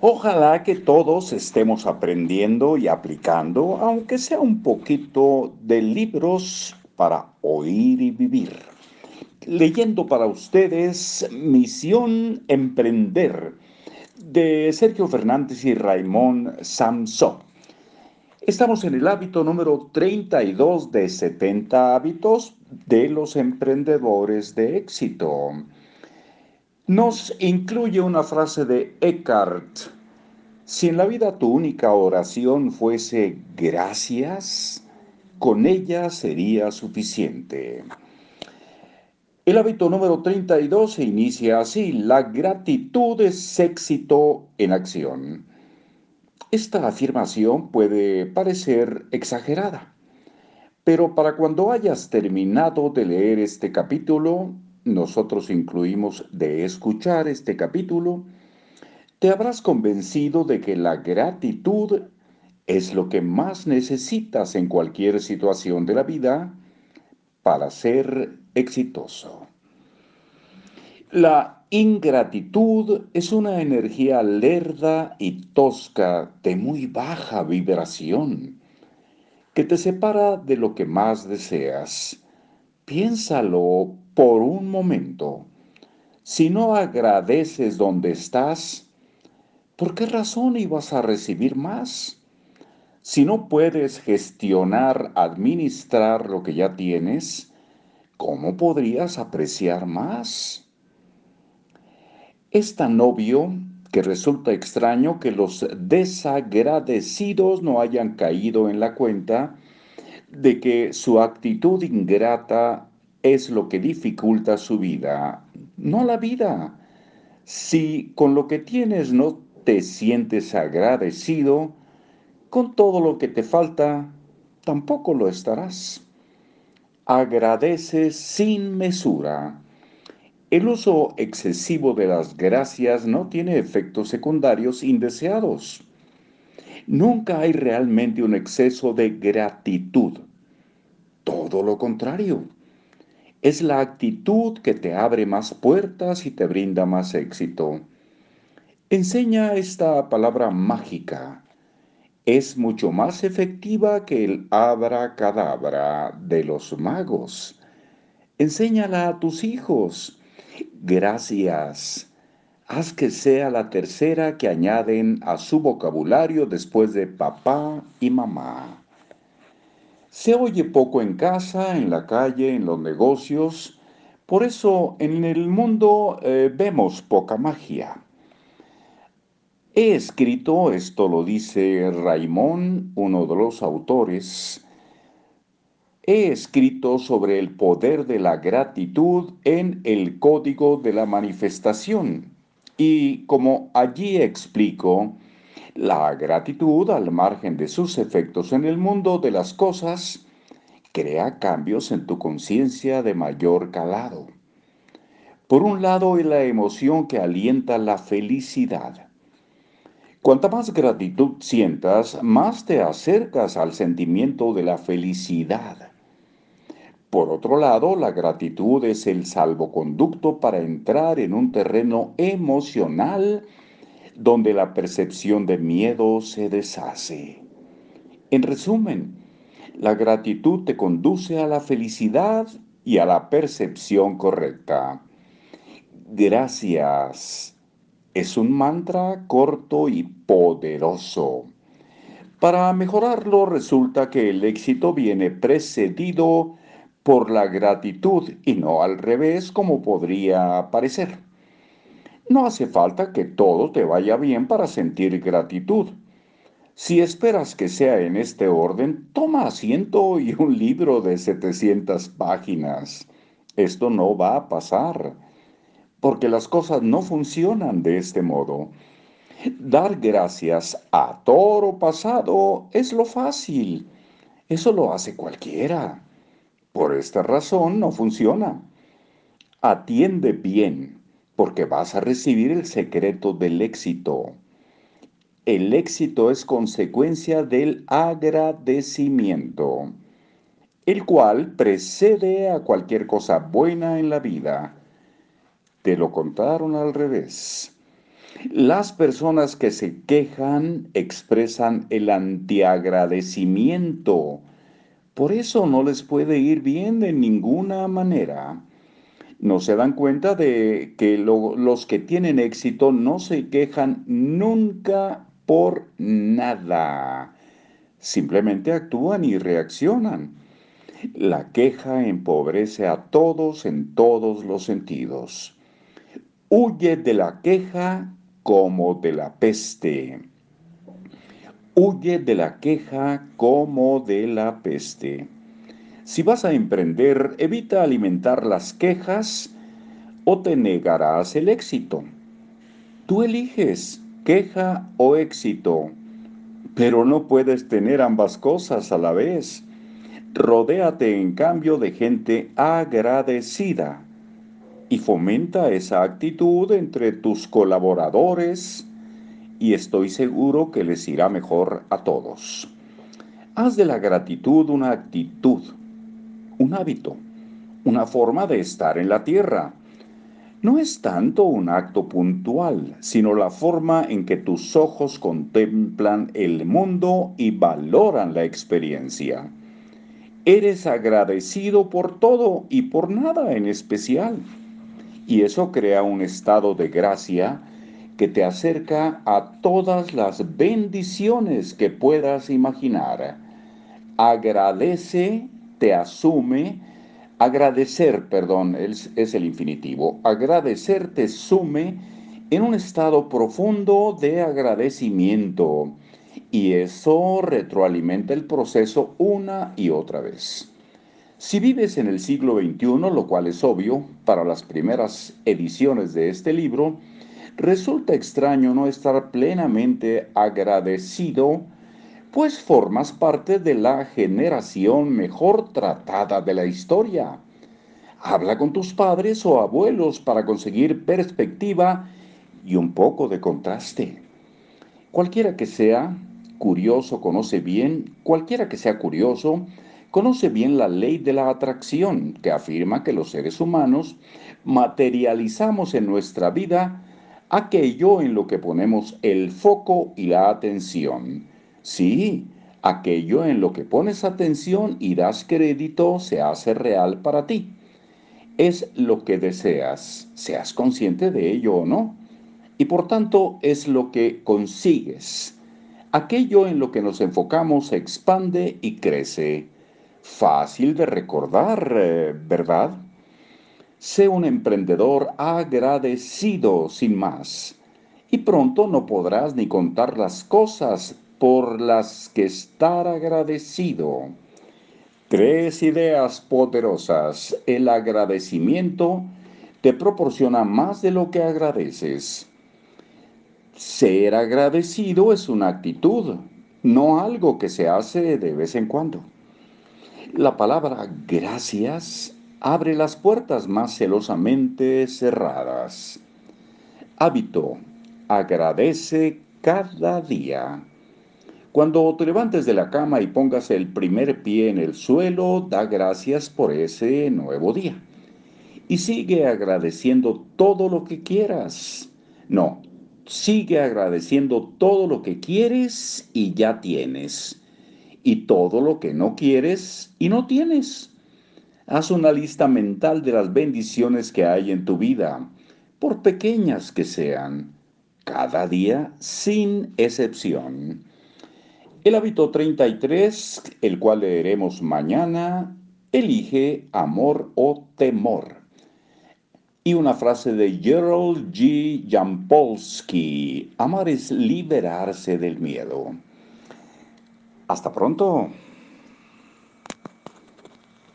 Ojalá que todos estemos aprendiendo y aplicando, aunque sea un poquito de libros para oír y vivir. Leyendo para ustedes Misión Emprender de Sergio Fernández y Raimón Samson. Estamos en el hábito número 32 de 70 hábitos de los emprendedores de éxito nos incluye una frase de Eckhart. Si en la vida tu única oración fuese gracias, con ella sería suficiente. El hábito número 32 se inicia así, la gratitud es éxito en acción. Esta afirmación puede parecer exagerada, pero para cuando hayas terminado de leer este capítulo, nosotros incluimos de escuchar este capítulo, te habrás convencido de que la gratitud es lo que más necesitas en cualquier situación de la vida para ser exitoso. La ingratitud es una energía lerda y tosca de muy baja vibración que te separa de lo que más deseas. Piénsalo por un momento, si no agradeces donde estás, ¿por qué razón ibas a recibir más? Si no puedes gestionar, administrar lo que ya tienes, ¿cómo podrías apreciar más? Es tan obvio que resulta extraño que los desagradecidos no hayan caído en la cuenta de que su actitud ingrata es lo que dificulta su vida, no la vida. Si con lo que tienes no te sientes agradecido, con todo lo que te falta, tampoco lo estarás. Agradeces sin mesura. El uso excesivo de las gracias no tiene efectos secundarios indeseados. Nunca hay realmente un exceso de gratitud. Todo lo contrario es la actitud que te abre más puertas y te brinda más éxito. Enseña esta palabra mágica. Es mucho más efectiva que el abracadabra de los magos. Enséñala a tus hijos. Gracias. Haz que sea la tercera que añaden a su vocabulario después de papá y mamá. Se oye poco en casa, en la calle, en los negocios. Por eso en el mundo eh, vemos poca magia. He escrito, esto lo dice Raimón, uno de los autores, he escrito sobre el poder de la gratitud en el código de la manifestación. Y como allí explico, la gratitud, al margen de sus efectos en el mundo de las cosas, crea cambios en tu conciencia de mayor calado. Por un lado, es la emoción que alienta la felicidad. Cuanta más gratitud sientas, más te acercas al sentimiento de la felicidad. Por otro lado, la gratitud es el salvoconducto para entrar en un terreno emocional donde la percepción de miedo se deshace. En resumen, la gratitud te conduce a la felicidad y a la percepción correcta. Gracias. Es un mantra corto y poderoso. Para mejorarlo resulta que el éxito viene precedido por la gratitud y no al revés como podría parecer. No hace falta que todo te vaya bien para sentir gratitud. Si esperas que sea en este orden, toma asiento y un libro de 700 páginas. Esto no va a pasar, porque las cosas no funcionan de este modo. Dar gracias a toro pasado es lo fácil. Eso lo hace cualquiera. Por esta razón no funciona. Atiende bien porque vas a recibir el secreto del éxito. El éxito es consecuencia del agradecimiento, el cual precede a cualquier cosa buena en la vida. Te lo contaron al revés. Las personas que se quejan expresan el antiagradecimiento. Por eso no les puede ir bien de ninguna manera. No se dan cuenta de que los que tienen éxito no se quejan nunca por nada. Simplemente actúan y reaccionan. La queja empobrece a todos en todos los sentidos. Huye de la queja como de la peste. Huye de la queja como de la peste. Si vas a emprender, evita alimentar las quejas o te negarás el éxito. Tú eliges queja o éxito, pero no puedes tener ambas cosas a la vez. Rodéate en cambio de gente agradecida y fomenta esa actitud entre tus colaboradores y estoy seguro que les irá mejor a todos. Haz de la gratitud una actitud, un hábito, una forma de estar en la tierra. No es tanto un acto puntual, sino la forma en que tus ojos contemplan el mundo y valoran la experiencia. Eres agradecido por todo y por nada en especial. Y eso crea un estado de gracia que te acerca a todas las bendiciones que puedas imaginar. Agradece, te asume, agradecer, perdón, es, el infinitivo, agradecer te sume en un estado profundo de agradecimiento y eso retroalimenta el proceso una y otra vez. Si vives en el siglo XXI, lo cual es obvio para las primeras ediciones de este libro, resulta extraño no estar plenamente agradecido, pues formas parte de la generación mejor tratada de la historia. Habla con tus padres o abuelos para conseguir perspectiva y un poco de contraste. Cualquiera que sea curioso conoce bien, cualquiera que sea curioso, conoce bien la ley de la atracción que afirma que los seres humanos materializamos en nuestra vida aquello en lo que ponemos el foco y la atención. Sí, aquello en lo que pones atención y das crédito se hace real para ti. Es lo que deseas, seas consciente de ello o no. Y por tanto es lo que consigues. Aquello en lo que nos enfocamos se expande y crece fácil de recordar, ¿verdad? Sé un emprendedor agradecido sin más, y pronto no podrás ni contar las cosas por las que estar agradecido. Tres ideas poderosas. El agradecimiento te proporciona más de lo que agradeces. Ser agradecido es una actitud, no algo que se hace de vez en cuando. La palabra gracias abre las puertas más celosamente cerradas. Hábito. Agradece cada día. Cuando te levantes de la cama y pongas el primer pie en el suelo, da gracias por ese nuevo día. Y sigue agradeciendo todo lo que quieras. No, sigue agradeciendo todo lo que quieres y ya tienes y todo lo que no quieres y no tienes. Haz una lista mental de las bendiciones que hay en tu vida, por pequeñas que sean, cada día sin excepción. El hábito 33, el cual leeremos mañana, elige amor o temor. Y una frase de Gerald G. Jampolsky, amar es liberarse del miedo. Hasta pronto.